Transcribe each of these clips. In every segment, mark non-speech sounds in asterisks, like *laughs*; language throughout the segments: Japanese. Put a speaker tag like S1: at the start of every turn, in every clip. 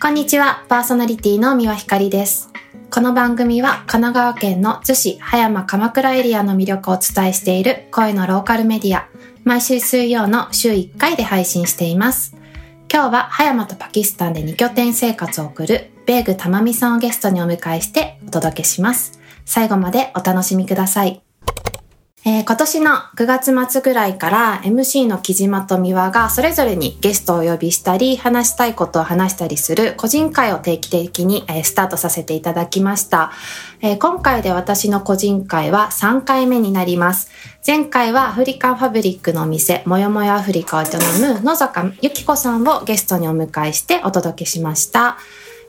S1: こんにちは、パーソナリティの三輪ひかりです。この番組は神奈川県の逗子、葉山、鎌倉エリアの魅力をお伝えしている声のローカルメディア、毎週水曜の週1回で配信しています。今日は葉山とパキスタンで2拠点生活を送るベーグたまみさんをゲストにお迎えしてお届けします。最後までお楽しみください。えー今年の9月末ぐらいから MC の木島と三輪がそれぞれにゲストをお呼びしたり話したいことを話したりする個人会を定期的に、えースタートさせていただきました、えー今回で私の個人会は3回目になります。前回はアフリカンファブリックのお店もよもよアフリカを営む野坂由紀子さんをゲストにお迎えしてお届けしました。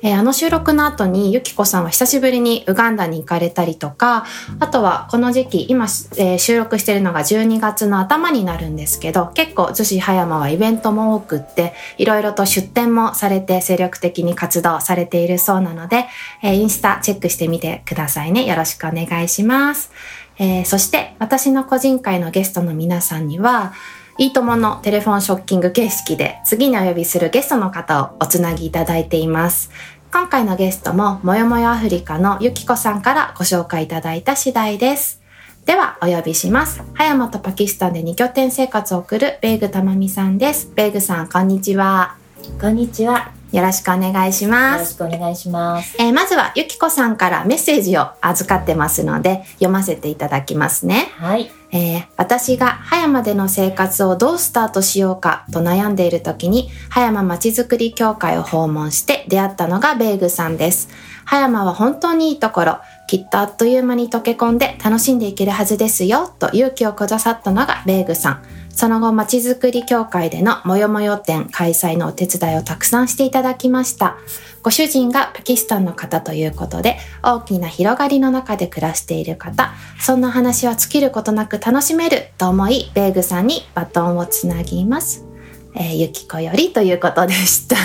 S1: えーあの収録の後にゆきこさんは久しぶりにウガンダに行かれたりとかあとはこの時期今、えー収録してるのが12月の頭になるんですけど結構逗子葉山はイベントも多くっていろいろと出店もされて精力的に活動されているそうなので、えーインスタチェックしてみてくださいね。よろしくお願いします、えそして私の個人会のゲストの皆さんにはいいとものテレフォンショッキング形式で次にお呼びするゲストの方をおつなぎいただいています。今回のゲストももよもよアフリカのゆきこさんからご紹介いただいた次第です。ではお呼びします。葉山とパキスタンで2拠点生活を送るベーグたまみさんです。ベーグさんこんにちは。
S2: こんにちは。
S1: よろしくお願いし
S2: よ
S1: ます。
S2: ろしくお願いします。
S1: えーまずはゆきこさんからメッセージを預かってますので読ませていただきますね。
S2: はい。
S1: えー私が葉山での生活をどうスタートしようかと悩んでいる時に葉山まちづくり協会を訪問して出会ったのがベーグさんです。葉山は本当にいいところきっとあっという間に溶け込んで楽しんでいけるはずですよと勇気をくださったのがベーグさん。その後まちづくり協会でのもよもよ展開催のお手伝いをたくさんしていただきました。ご主人がパキスタンの方ということで大きな広がりの中で暮らしている方そんな話は尽きることなく楽しめると思いベーグさんにバトンをつなぎます、えー、ゆきこよりということでした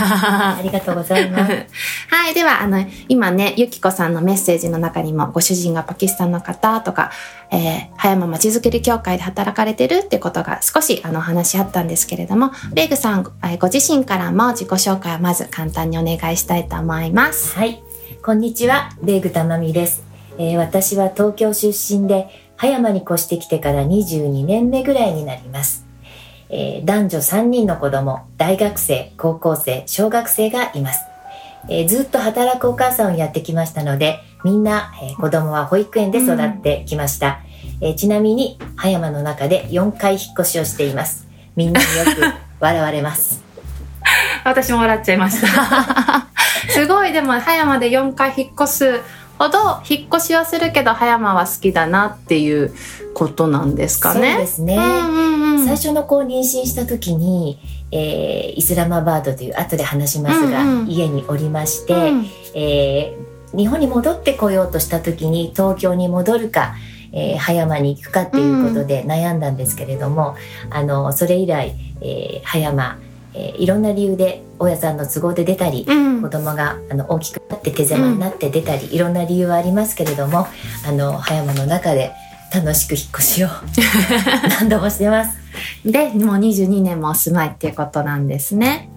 S2: ありがとうございます。*laughs*
S1: はい。では、あの、今ね、ゆきこさんのメッセージの中にも、ご主人がパキスタンの方とか、えー、葉山まちづくり協会で働かれてるってことが少しあのお話あったんですけれども、ベイグさん、えーご自身からも自己紹介をまず簡単にお願いしたいと思います。
S2: はい。こんにちは。レイグたまみです。えー私は東京出身で、葉山に越してきてから22年目ぐらいになります。えー男女3人の子供、大学生、高校生、小学生がいます。えーずっと働くお母さんをやってきましたので、みんな、えー子供は保育園で育ってきました。えーちなみに、葉山の中で4回引っ越しをしています。みんなによく *laughs* 笑われます。
S1: 私も笑っちゃいました。*laughs* すごい、でも葉山で4回引っ越すほど、引っ越しはするけど葉山は好きだなっていうことなんですかね。
S2: そうですね。
S1: うんうんうん
S2: 最初の子を妊娠した時に、えーイスラマバードという後で話しますが、
S1: うんうん。
S2: 家におりまして、
S1: うん。
S2: えー日本に戻ってこようとした時に東京に戻るか、えー葉山に行くかっていうことで悩んだんですけれども、あのそれ以来、えー葉山、えーいろんな理由で大家さんの都合で出たり、
S1: うん。
S2: 子供があの大きくなって手狭になって出たり、いろんな理由はありますけれどもあの葉山の中で楽しく引っ越しを *laughs* 何度もしてます。
S1: でもう22年もお住まいっていうことなんですね。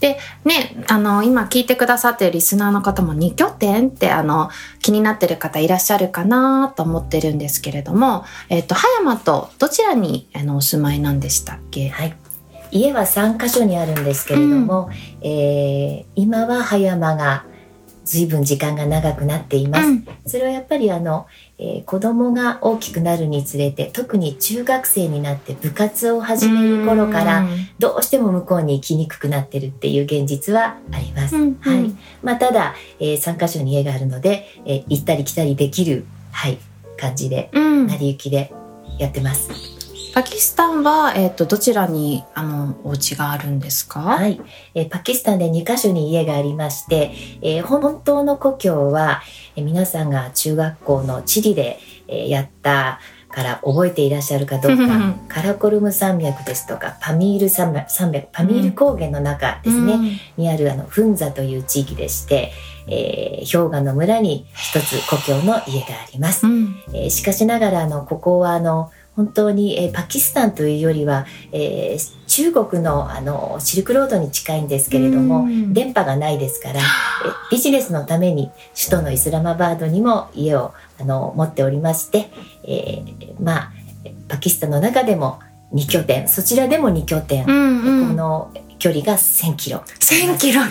S1: でねあの今聞いてくださってるリスナーの方も2拠点ってあの気になってる方いらっしゃるかなと思ってるんですけれども、えっと葉山とどちらにあのお住まいなんでしたっけ？
S2: はい、家は3箇所にあるんですけれども、えー今は葉山が随分時間が長くなっています。
S1: うん
S2: それはやっぱりあの、えー子供が大きくなるにつれて特に中学生になって部活を始める頃から
S1: うん
S2: どうしても向こうに行きにくくなってるっていう現実はあります。
S1: うんうん
S2: はいまあ、ただ、え3箇所に家があるので、えー行ったり来たりできる、はい、感じで
S1: うん
S2: 成り行きでやってます。
S1: パキスタンは、えっとどちらにあのお家があるんですか、
S2: はい、えーパキスタンで2カ所に家がありまして、えー本当の故郷は、えー皆さんが中学校の地理で、えーやったから覚えていらっしゃるかどうか。*laughs* カラコルム山脈ですとかパミール山脈山脈パミール高原の中ですね、
S1: うん。
S2: にあるあのフンザという地域でして、えー氷河の村に一つ故郷の家があります。
S1: う。ん。
S2: えーしかしながらあのここはあの本当に、えーパキスタンというよりは、えー中国のあのシルクロードに近いんですけれども、
S1: うん。
S2: 電波がないですから、えビジネスのために首都のイスラマバードにも家をあの持っておりまして、えーまあパキスタンの中でも2拠点そちらでも2拠点、
S1: うんうん。
S2: この距離が1000キロ
S1: 1000キロか。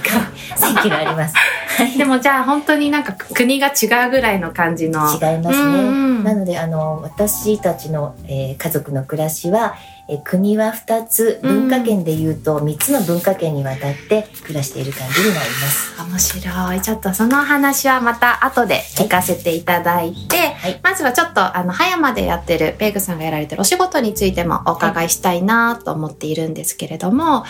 S2: 1000キロあります。*laughs* はい
S1: でもじゃあ本当になんか国が違うぐらいの感じの。
S2: 違いますね。
S1: うんうん
S2: なのであの私たちの、えー家族の暮らしは、えー国は2つ文化圏でいうと3つの文化圏にわたって暮らしている感じになります。
S1: 面白い。ちょっとその話はまた後で聞かせていただいて、
S2: はい
S1: まずはちょっとあの、葉山でやってる、ペイグさんがやられてるお仕事についてもお伺いしたいなと思っているんですけれども、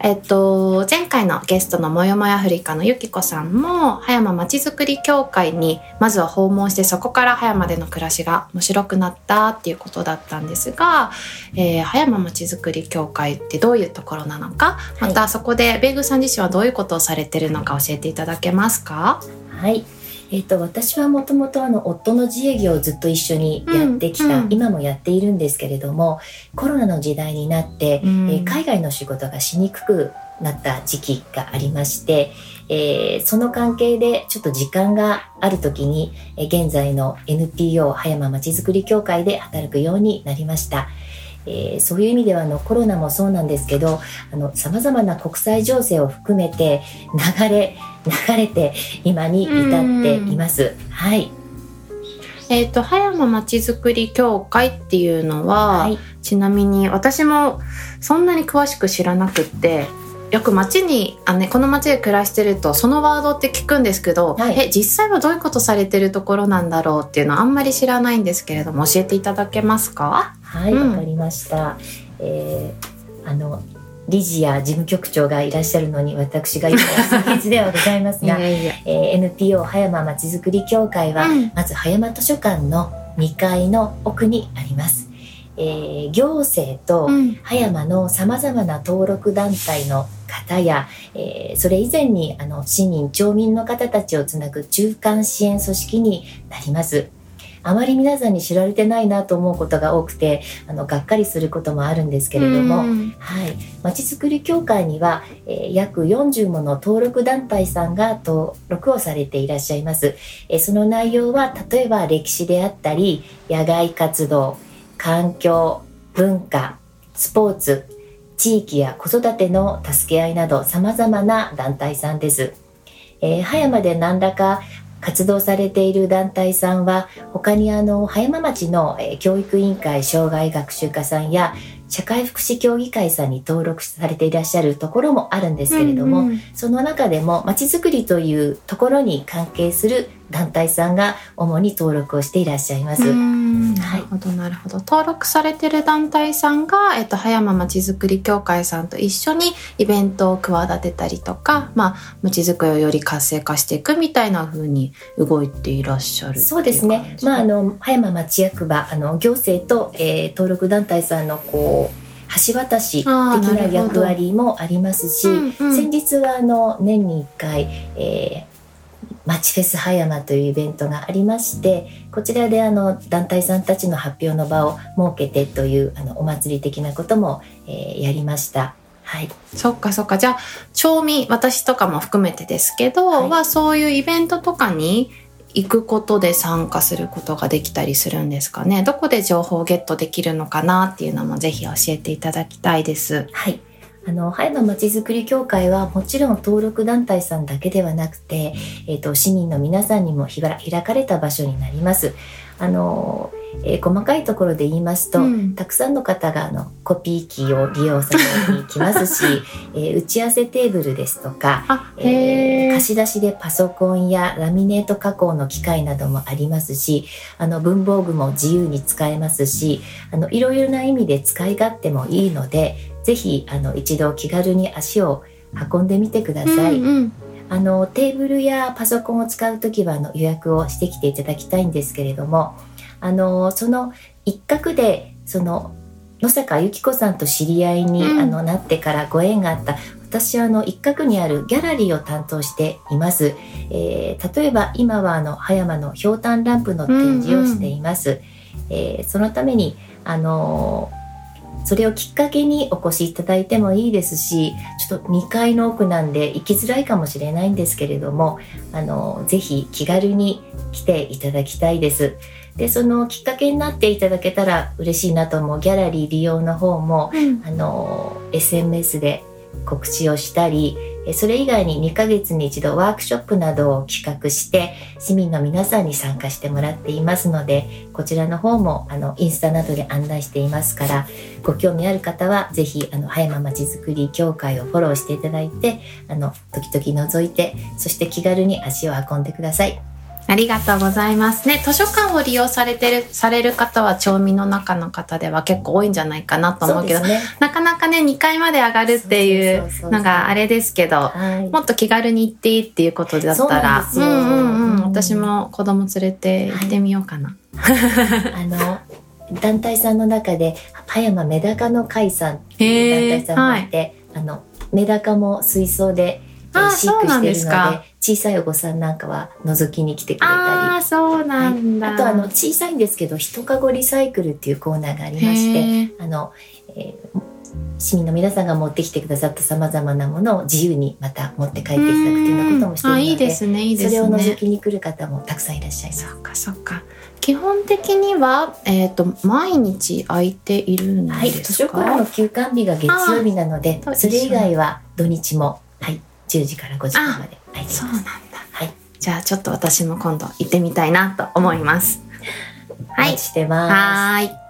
S1: えっと、前回のゲストのもよもやアフリカのゆきこさんも、葉山まちづくり協会にまずは訪問して、そこから葉山での暮らしが面白くなったっていうことだったんですが、えー、葉山まちづくり協会ってどういうところなのか、
S2: はい
S1: またそこでベイグさん自身はどういうことをされてるのか教えていただけますか？
S2: はい。えっと私はもともとあの夫の自営業をずっと一緒にやってきた、
S1: うんうん
S2: 今もやっているんですけれどもコロナの時代になって、
S1: うん
S2: えー海外の仕事がしにくくなった時期がありまして、えーその関係でちょっと時間がある時に、えー現在の NPO 葉山まちづくり協会で働くようになりました。えーそういう意味ではあのコロナもそうなんですけどさまざまな国際情勢を含めて流れ *laughs* 流れて今に至っています。はい、
S1: えっ、と葉山まちづくり協会っていうのは、
S2: はい。
S1: ちなみに私もそんなに詳しく知らなくってよく街にあ、ね、この街で暮らしてるとそのワードって聞くんですけど、
S2: はい。
S1: え実際はどういうことされてるところなんだろうっていうのはあんまり知らないんですけれども教えていただけますか？
S2: はい、
S1: うん。
S2: わかりました。えーあの理事や事務局長がいらっしゃるのに私が今お先日ではございますが、*laughs*
S1: いや
S2: えー NPO 葉山まちづくり協会は、
S1: うん。
S2: まず葉山図書館の2階の奥にあります。えー行政と
S1: うん。
S2: 葉山のさまざまな登録団体の方や、えーそれ以前にあの市民町民の方たちをつなぐ中間支援組織になります。あまり皆さんに知られてないなと思うことが多くてあのがっかりすることもあるんですけれども、
S1: うん。
S2: はい、まちづくり協会には、えー約40もの登録団体さんが登録をされていらっしゃいます、えーその内容は例えば歴史であったり野外活動環境文化スポーツ地域や子育ての助け合いなどさまざまな団体さんです、えー葉山で何らか活動されている団体さんは他にあの葉山町の、えー教育委員会障害学習課さんや社会福祉協議会さんに登録されていらっしゃるところもあるんですけれども、
S1: うんうん。
S2: その中でもまちづくりというところに関係する団体さんが主に登録をしていらっしゃいます。
S1: うんな
S2: はい。
S1: るほどなるほど。登録されてる団体さんが、えっと、葉山まちづくり協会さんと一緒にイベントを企てたりとかまあまちづくりをより活性化していくみたいな風に動いていらっしゃる
S2: そうですね。まああの葉山町役場あの行政と、えー登録団体さんのこう橋渡し的
S1: な
S2: 役割もありますし、
S1: うんうん。
S2: 先日はあの年に1回、えーマチフェス葉山というイベントがありましてこちらであの団体さんたちの発表の場を設けてというあのお祭り的なことも、えーやりました。はい、
S1: そっかそっかじゃあ町民私とかも含めてですけど、
S2: はい
S1: はそういうイベントとかに行くことで参加することができたりするんですかねどこで情報をゲットできるのかなっていうのもぜひ教えていただきたいです。
S2: はい。あの、葉山まちづくり協会はもちろん登録団体さんだけではなくて、えっ、と、市民の皆さんにもひら開かれた場所になります。あの、えー細かいところで言いますと、
S1: うん。
S2: たくさんの方があのコピー機を利用されに来ますし、*laughs* えー打ち合わせテーブルですとか、
S1: あ
S2: えー。貸し出しでパソコンやラミネート加工の機械などもありますしあの文房具も自由に使えますしあのいろいろな意味で使い勝手もいいのでぜひあの一度気軽に足を運んでみてください。
S1: うんうん。
S2: あのテーブルやパソコンを使うときはあの予約をしてきていただきたいんですけれどもあのその一角でその野坂由紀子さんと知り合いに、
S1: うん。
S2: あのなってからご縁があった私はあの一角にあるギャラリーを担当しています、えー例えば今はあの葉山のひょうたんランプの展示をしています、えーそのためにあのそれをきっかけにお越しいただいてもいいですしちょっと2階の奥なんで行きづらいかもしれないんですけれどもあのぜひ気軽に来ていただきたいです。でそのきっかけになっていただけたら嬉しいなと思うギャラリー利用の方も
S1: うん
S2: あの SMS で告知をしたりえそれ以外に2ヶ月に一度ワークショップなどを企画して市民の皆さんに参加してもらっていますのでこちらの方もあのインスタなどで案内していますからご興味ある方はぜひあの葉山まちづくり協会をフォローしていただいてあの時々覗いてそして気軽に足を運んでください。
S1: ありがとうございますね。図書館を利用されてる、される方は町民の中の方では結構多いんじゃないかなと思うけど、
S2: ね
S1: なかなかね、2階まで上がるってい
S2: そう
S1: のがあれですけど、
S2: はい
S1: もっと気軽に行っていいっていうことだったら、
S2: んですよ
S1: うんうんうん。
S2: うん
S1: 私も子供連れて行ってみようかな。*laughs*
S2: あの団体さんの中で葉山メダカの会さんっていう団体さんがいて、あのメダカも水槽でえ
S1: あー
S2: 飼育してるので小さいお子さんなんかは覗きに来てくれたり。
S1: ああ、そうなんだ。
S2: あとあの小さいんですけど一かごリサイクルっていうコーナーがありましてあの、えー市民の皆さんが持ってきてくださったさまざまなものを自由にまた持って帰っていただくというようなこともしているので
S1: あいいですね、いいです
S2: それを覗
S1: ね。
S2: きに来る方もたくさんいらっしゃいます。
S1: そっかそっか。基本的には、えっ、と、毎日空いているん
S2: はい、図
S1: ですか、
S2: 書館の休館日が月曜日なのでそれ以外は土日も、はい、10時から5時間まで空いています。
S1: そうなんだ。
S2: はい、
S1: じゃあちょっと私も今度行ってみたいなと思います。はい
S2: してます。
S1: はーい。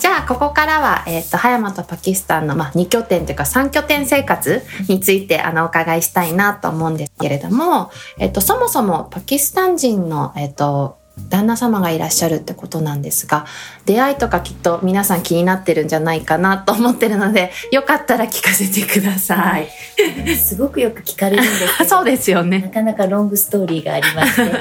S1: じゃあここからは、えっと葉山とパキスタンの、まあ、2拠点というか3拠点生活についてあのお伺いしたいなと思うんですけれども、えっとそもそもパキスタン人の、えっと旦那様がいらっしゃるってことなんですが出会いとかきっと皆さん気になってるんじゃないかなと思ってるので *laughs* よかったら聞かせてください。*laughs*
S2: すごくよく聞かれるんですけど *laughs*
S1: そうですよ
S2: な
S1: ね。
S2: かなかロングストーリーがありまして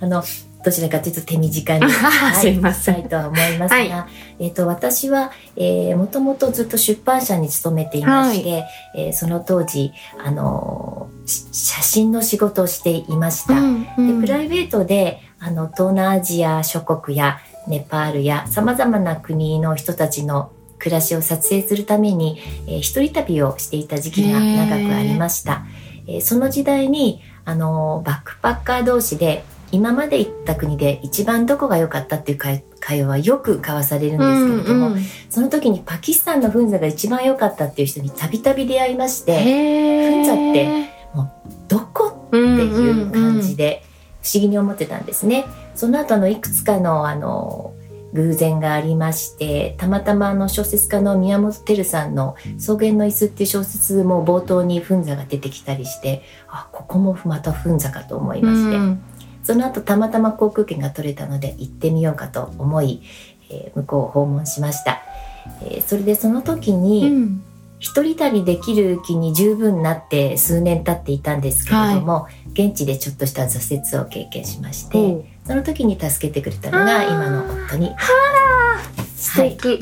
S2: あのどちらかというと手短に、
S1: すいません
S2: したいとは思いますが、
S1: はい
S2: えっ、と私は、えー、もともとずっと出版社に勤めていまして、えーその当時あのーし写真の仕事をしていました。
S1: うんうん
S2: でプライベートであの東南アジア諸国やネパールやさまざまな国の人たちの暮らしを撮影するために、えー一人旅をしていた時期が長くありました。えーその時代にあのバックパッカー同士で今まで行った国で一番どこが良かったっていう会会話はよく交わされるんですけれども、
S1: うんうん
S2: その時にパキスタンのフンザが一番良かったっていう人にたびたび出会いましてフンザってどこ
S1: って
S2: いう感じで不思議に思ってたんですね。その後のいくつかのあの偶然がありましてたまたまあの小説家の宮本照さんの「草原の椅子」っていう小説も冒頭にフンザが出てきたりしてあここもまたフンザかと思いまして、
S1: うん
S2: その後たまたま航空券が取れたので行ってみようかと思い、えー向こうを訪問しました。えーそれでその時に、
S1: うん
S2: 一人旅できる気に十分なって数年経っていたんですけれども、現地でちょっとした挫折を経験しまして、その時に助けてくれたのが今の夫に。
S1: 素敵。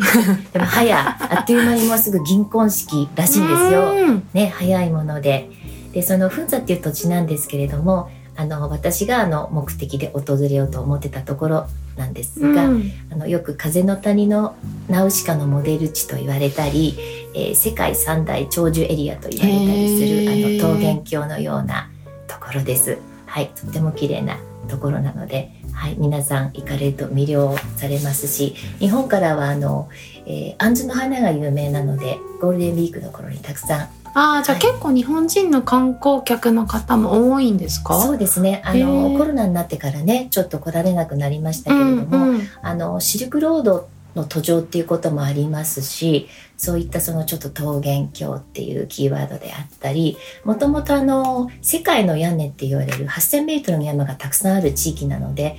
S2: でも早あっという間にもうすぐ銀婚式らしいんですよ。
S1: うん。
S2: ね早いもので。でそのフンザっていう土地なんですけれどもあの私があの目的で訪れようと思ってたところなんですが、
S1: うん。
S2: あのよく風の谷のナウシカのモデル地と言われたり、えー世界三大長寿エリアと言われたりするあの桃源郷のようなところです。はい、とても綺麗なところなので、はい、皆さん行かれると魅了されますし日本からはあの、えー、杏の花が有名なのでゴールデンウィークの頃にたくさん。
S1: ああ、じゃあ
S2: はい。
S1: 結構日本人の観光客の方も多いんですか？
S2: そうですね。あ
S1: へ
S2: の
S1: ー。
S2: コロナになってからねちょっと来られなくなりましたけれども、
S1: うんうん。
S2: あのシルクロードの途上っていうこともありますしそういったそのちょっと桃源郷っていうキーワードであったりもともとあの世界の屋根って言われる 8,000m の山がたくさんある地域なので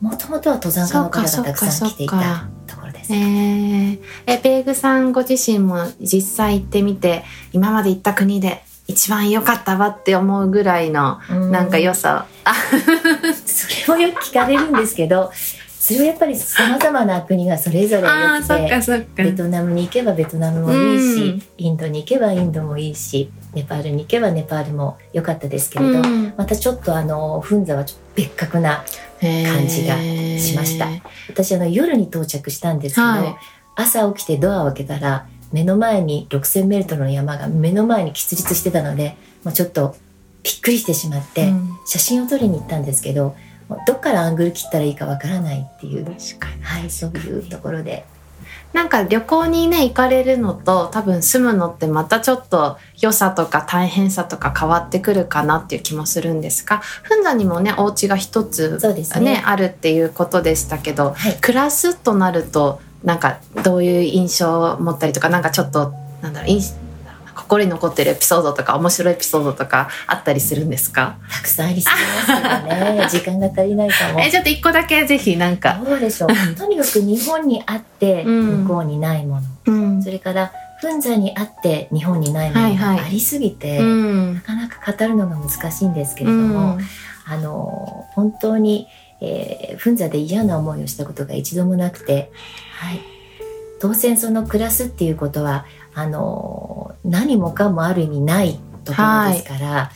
S2: もともとは登山家の方がたくさん来ていたところです。
S1: えー、えベーグさんご自身も実際行ってみて今まで行った国で一番良かったわって思うぐらいの
S2: うん。
S1: なんか良さ、あ *laughs*
S2: それもよく聞かれるんですけどそれはやっぱりさまざまな国がそれぞれ
S1: ああそっ
S2: 良くてベトナムに行けばベトナムもいいし、
S1: うん。
S2: インドに行けばインドもいいしネパールに行けばネパールも良かったですけれど、
S1: うん。
S2: またちょっとあのフンザはちょっと別格な感じがしました。
S1: へ
S2: 私あの夜に到着したんですけど、
S1: はい。
S2: 朝起きてドアを開けたら目の前に6,000メートルの山が目の前に喫立してたので、まあ、ちょっとびっくりしてしまって、
S1: うん。
S2: 写真を撮りに行ったんですけどもうどっからアングル切ったらいいかわからないっていう、
S1: 確かに。
S2: はい、そういうところで。
S1: なんか旅行にね行かれるのと多分住むのってまたちょっと良さとか大変さとか変わってくるかなっていう気もするんですがフンザにもねお家が一つね
S2: ね。
S1: あるっていうことでしたけど
S2: はい。
S1: 暮らすとなるとなんかどういう印象を持ったりとかなんかちょっとなんだろう印心に残ってるエピソードとか面白いエピソードとかあったりするんですか？
S2: たくさんありすぎますけどね。時間が足りないかも。*laughs*
S1: えちょっと一個だけぜひなんか、
S2: どうでしょう。*laughs* とにかく日本にあって
S1: うん
S2: 向こうにないもの、
S1: うん。
S2: それからフンザにあって日本にないもの
S1: はいはい。
S2: がありすぎて、
S1: うん。
S2: なかなか語るのが難しいんですけ
S1: う
S2: れども、
S1: ん。
S2: あの本当に、えー、フンザで嫌な思いをしたことが一度もなくて、はい、当然その暮らすっていうことはあの何もかもある意味ないところですから、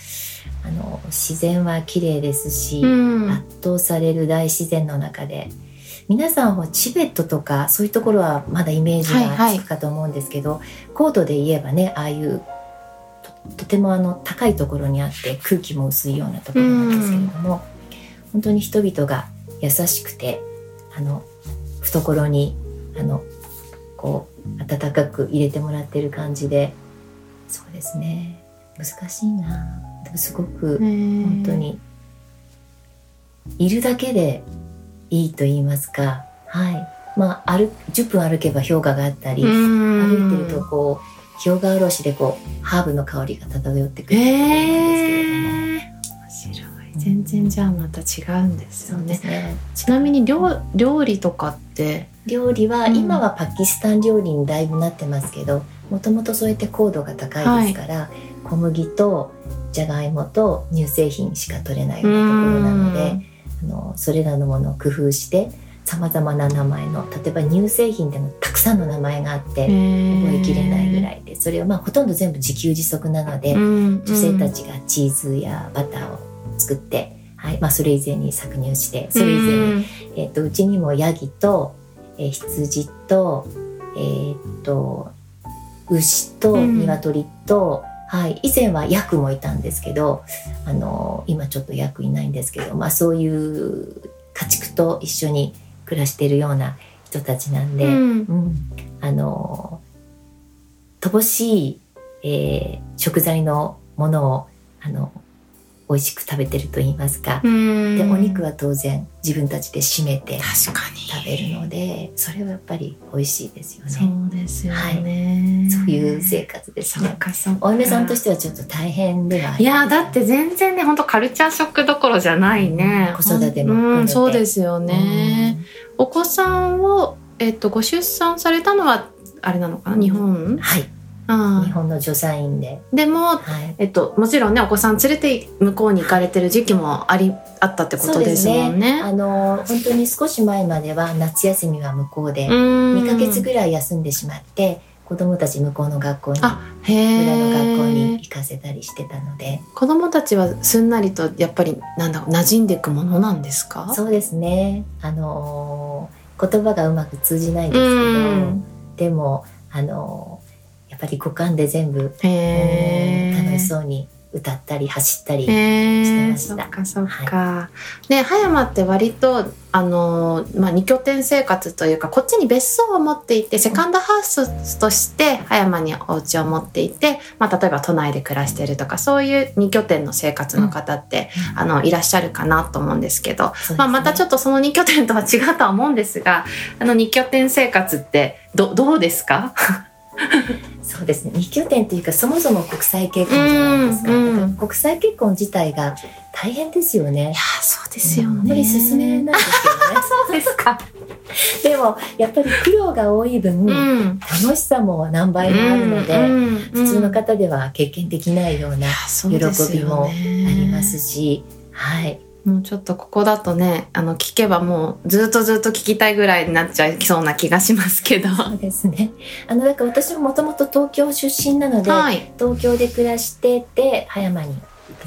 S2: あの自然は綺麗ですし、
S1: うん。
S2: 圧倒される大自然の中で皆さんはチベットとかそういうところはまだイメージがつくかと思うんですけど、高度で言えばねああいうととてもあの高いところにあって空気も薄いようなところなんですけれども、本当に人々が優しくてあの懐にあのこう温かく入れてもらってる感じで。そうですね。難しいな。すごく本当に。いるだけでいいと言いますか。はい。まあ歩10分歩けば氷河があったり、歩いてるとこう氷河おろしでこうハーブの香りが漂ってくるんですけれども、
S1: ー、面白い。全然じゃあまた違うんですよね。
S2: すね。
S1: ちなみに料料理とかって
S2: 料理は、
S1: うん。
S2: 今はパキスタン料理にだいぶなってますけどもともとそうやって高度が高いですから、小麦とじゃがいもと乳製品しか取れないようなところなのであのそれらのものを工夫してさまざまな名前の例えば乳製品でもたくさんの名前があって覚えきれないぐら
S1: い、
S2: いでそれをまあほとんど全部自給自足なので、
S1: うん。
S2: 女性たちがチーズやバターを作って、はいまあ、それ以前に搾乳してそれ以前に、
S1: うん。
S2: えっとうちにもヤギと、えー羊と,、えーっと牛と
S1: うん。
S2: 鶏と、はい、以前はヤクもいたんですけどあの今ちょっとヤクいないんですけど、まあ、そういう家畜と一緒に暮らしているような人たちなんで、
S1: うん。
S2: うん。あの乏しい、えー食材のものをあの美味しく食べてると言いますか、
S1: うん。
S2: でお肉は当然自分たちで締めて食べるのでそれはやっぱり美味しいですよね。
S1: そうですよね、
S2: そういう生活ですね。お嫁さんとしてはちょっと大変では
S1: いやだって全然ね本当カルチャーショックどころじゃないね。
S2: 子育ても
S1: そうですよね、お子さんを、えっと、ご出産されたのはあれなのかな日本？
S2: うんはい。
S1: あ
S2: 日本の助産院で、
S1: でも、
S2: はい、
S1: えっと、もちろんねお子さん連れて向こうに行かれてる時期もありあったってことですもんね。
S2: あの本当に少し前までは夏休みは向こうで
S1: 2
S2: 2ヶ月ぐらい休んでしまって子供たち向こうの学校に
S1: あへ
S2: 村の学校に
S1: え
S2: 行かせたりしてたので。
S1: 子供たちはすんなりとやっぱりなんだろう馴染んでいくものなんですか？
S2: そうですね。あの言葉がうまく通じないですけど、
S1: うん。
S2: でもあのやっぱり五感で全部、
S1: へえ
S2: うん楽しそうに歌ったり走ったり、してました。
S1: そっかそっか。で葉山って割とあのまあ二拠点生活というかこっちに別荘を持っていてセカンドハウスとして葉山にお家を持っていて、まあ例えば都内で暮らしてるとかそういう二拠点の生活の方って、
S2: うん。
S1: あのいらっしゃるかなと思うんですけど。
S2: ね。
S1: まあ、またちょっとその二拠点とは違うとは思うんですがあの二拠点生活ってどどうですか？*laughs*
S2: そうですね。二拠点というかそもそも国際結婚じゃないですか,、
S1: うんうん。
S2: 国際結婚自体が大変ですよね。
S1: いやそうですよね。
S2: あんまり進めないですけどね。*laughs*
S1: そうですか。
S2: でもやっぱり苦労が多い分、
S1: うん。
S2: 楽しさも何倍もあるので、
S1: うんうん
S2: 普通の方では経験できないような喜びもありますし、はい
S1: もうちょっとここだとね、あの、聞けばもうずっとずっと聞きたいぐらいになっちゃいそうな気がしますけど。
S2: そうですね。あの、だから私ももともと東京出身なので、
S1: はい。
S2: 東京で暮らしてて、葉山に、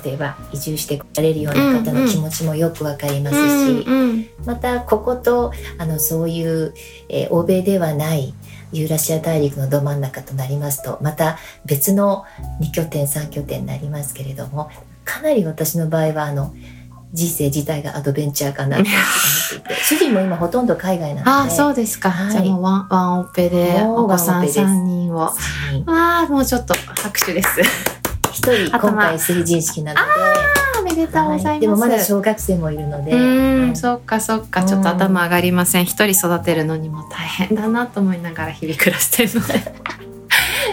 S2: 例えば移住してこられるような方の気持ちもよくわかりますし、
S1: うんうん
S2: またこことあのそういう、えー欧米ではないユーラシア大陸のど真ん中となりますとまた別の2拠点3拠点になりますけれどもかなり私の場合はあの人生自体がアドベンチャーかなと思っていて主人も今ほとんど海外なので
S1: ああ、そうですか。
S2: はい
S1: じゃあもうワン、ワンオペでお子さん
S2: ワンオペです
S1: 3人を。わ
S2: はい
S1: あ、もうちょっと拍手です。
S2: 一人今回成人式なので
S1: おめでとうございます。
S2: はいでもまだ小学生もいるので、
S1: うーん、
S2: はい
S1: そっかそっか。ちょっと頭上がりません。一人育てるのにも大変だなと思いながら日々暮らしてるので。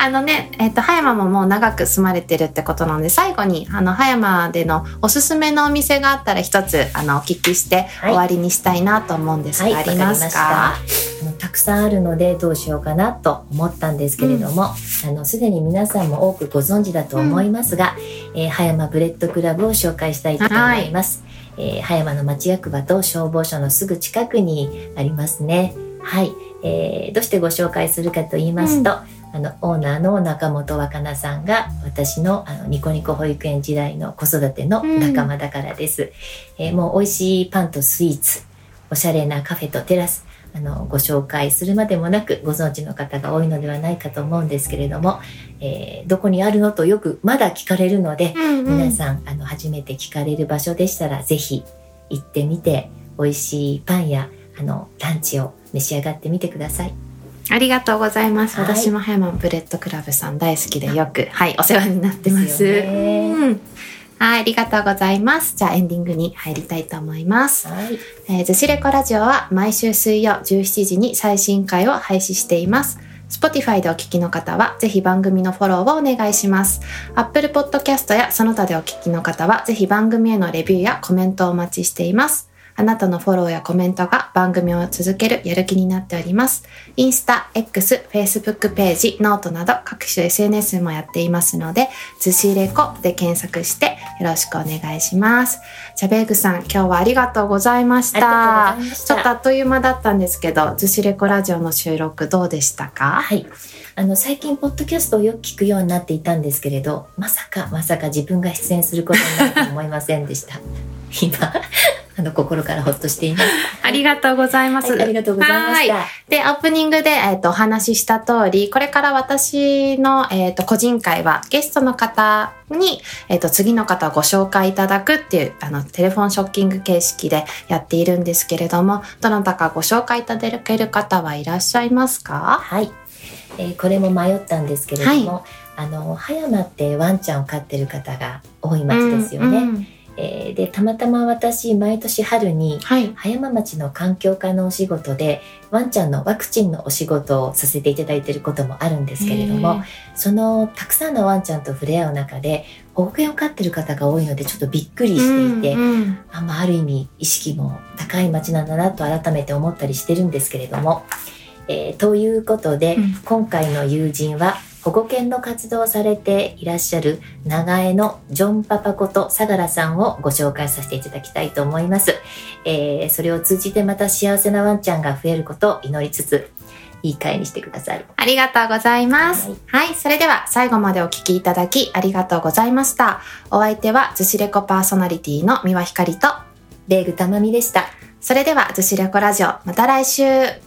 S1: あのね、えっ、と、葉山ももう長く住まれてるってことなので、最後に、あの、葉山でのおすすめのお店があったら一つ、あの、お聞きして
S2: はい。
S1: 終わりにしたいなと思うんですが、
S2: はい、
S1: あります
S2: わ
S1: か
S2: かりました。たくさんあるのでどうしようかなと思ったんですけれども、あのすでに皆さんも多くご存知だと思いますが、えー葉山ブレッドクラブを紹介したいと思います、えー葉山の町役場と消防署のすぐ近くにありますね。はい、えーどうしてご紹介するかと言いますと、あのオーナーの中本若菜さんが私のあのニコニコ保育園時代の子育ての仲間だからです、えーもう美味しいパンとスイーツおしゃれなカフェとテラスあのご紹介するまでもなくご存知の方が多いのではないかと思うんですけれども、えーどこにあるのとよくまだ聞かれるので、
S1: うんうん。
S2: 皆さんあの初めて聞かれる場所でしたらぜひ行ってみて美味しいパンやあのランチを召し上がってみてください。
S1: ありがとうございます。
S2: はい
S1: 私も葉山ブレッドクラブさん大好きでよく、はい、お世話になってます。うんはい、ありがとうございます。じゃあエンディングに入りたいと思います。
S2: はい、
S1: えー、ズシレコラジオは毎週水曜17時に最新回を配信しています。Spotify でお聞きの方は、ぜひ番組のフォローをお願いします。Apple Podcast やその他でお聞きの方は、ぜひ番組へのレビューやコメントをお待ちしています。あなたのフォローやコメントが番組を続けるやる気になっております。インスタ、X、Facebook ページ、ノートなど各種 SNS もやっていますので、ズシレコで検索してよろしくお願いします。じゃあベーグさん、今日はありが
S2: とうございました。
S1: ちょっとあっという間だったんですけど、ズシレコラジオの収録どうでしたか？
S2: はい。あの最近ポッドキャストをよく聞くようになっていたんですけれどまさかまさか自分が出演することになると思いませんでした *laughs* 今あの心からほっとしています。*laughs*
S1: ありがとうございます。
S2: はい、ありがとうございました。
S1: はい。で、オープニングで、えっ、と、お話しした通り、これから私の、えっ、と、個人会は、ゲストの方に、えっ、と、次の方をご紹介いただくっていう、あの、テレフォンショッキング形式でやっているんですけれども、どなたかご紹介いただける方はいらっしゃいますか？
S2: はい、えーこれも迷ったんですけれども、あの葉山ってワンちゃんを飼ってる方が多い町ですよね、
S1: うんうん
S2: えーでたまたま私毎年春に
S1: はい。
S2: 葉山町の環境課のお仕事でワンちゃんのワクチンのお仕事をさせていただいていることもあるんですけれどもそのたくさんのワンちゃんと触れ合う中で保護犬を飼ってる方が多いのでちょっとびっくりしていて、
S1: うんうん。
S2: あまあ、ある意味意識も高い町なんだなと改めて思ったりしてるんですけれども、えーということで、
S1: うん。
S2: 今回の友人は保護犬の活動をされていらっしゃる長江のジョンパパこと相良さんをご紹介させていただきたいと思います、えーそれを通じてまた幸せなワンちゃんが増えることを祈りつついい会にしてください
S1: ありがとうございます。
S2: は
S1: はいい、それでは最後までお聞きいただきありがとうございました。お相手は、ズシレコパーソナリティの三輪ひかりと、
S2: レイグたまみでした
S1: それでは、ズシレコラジオ、また来週。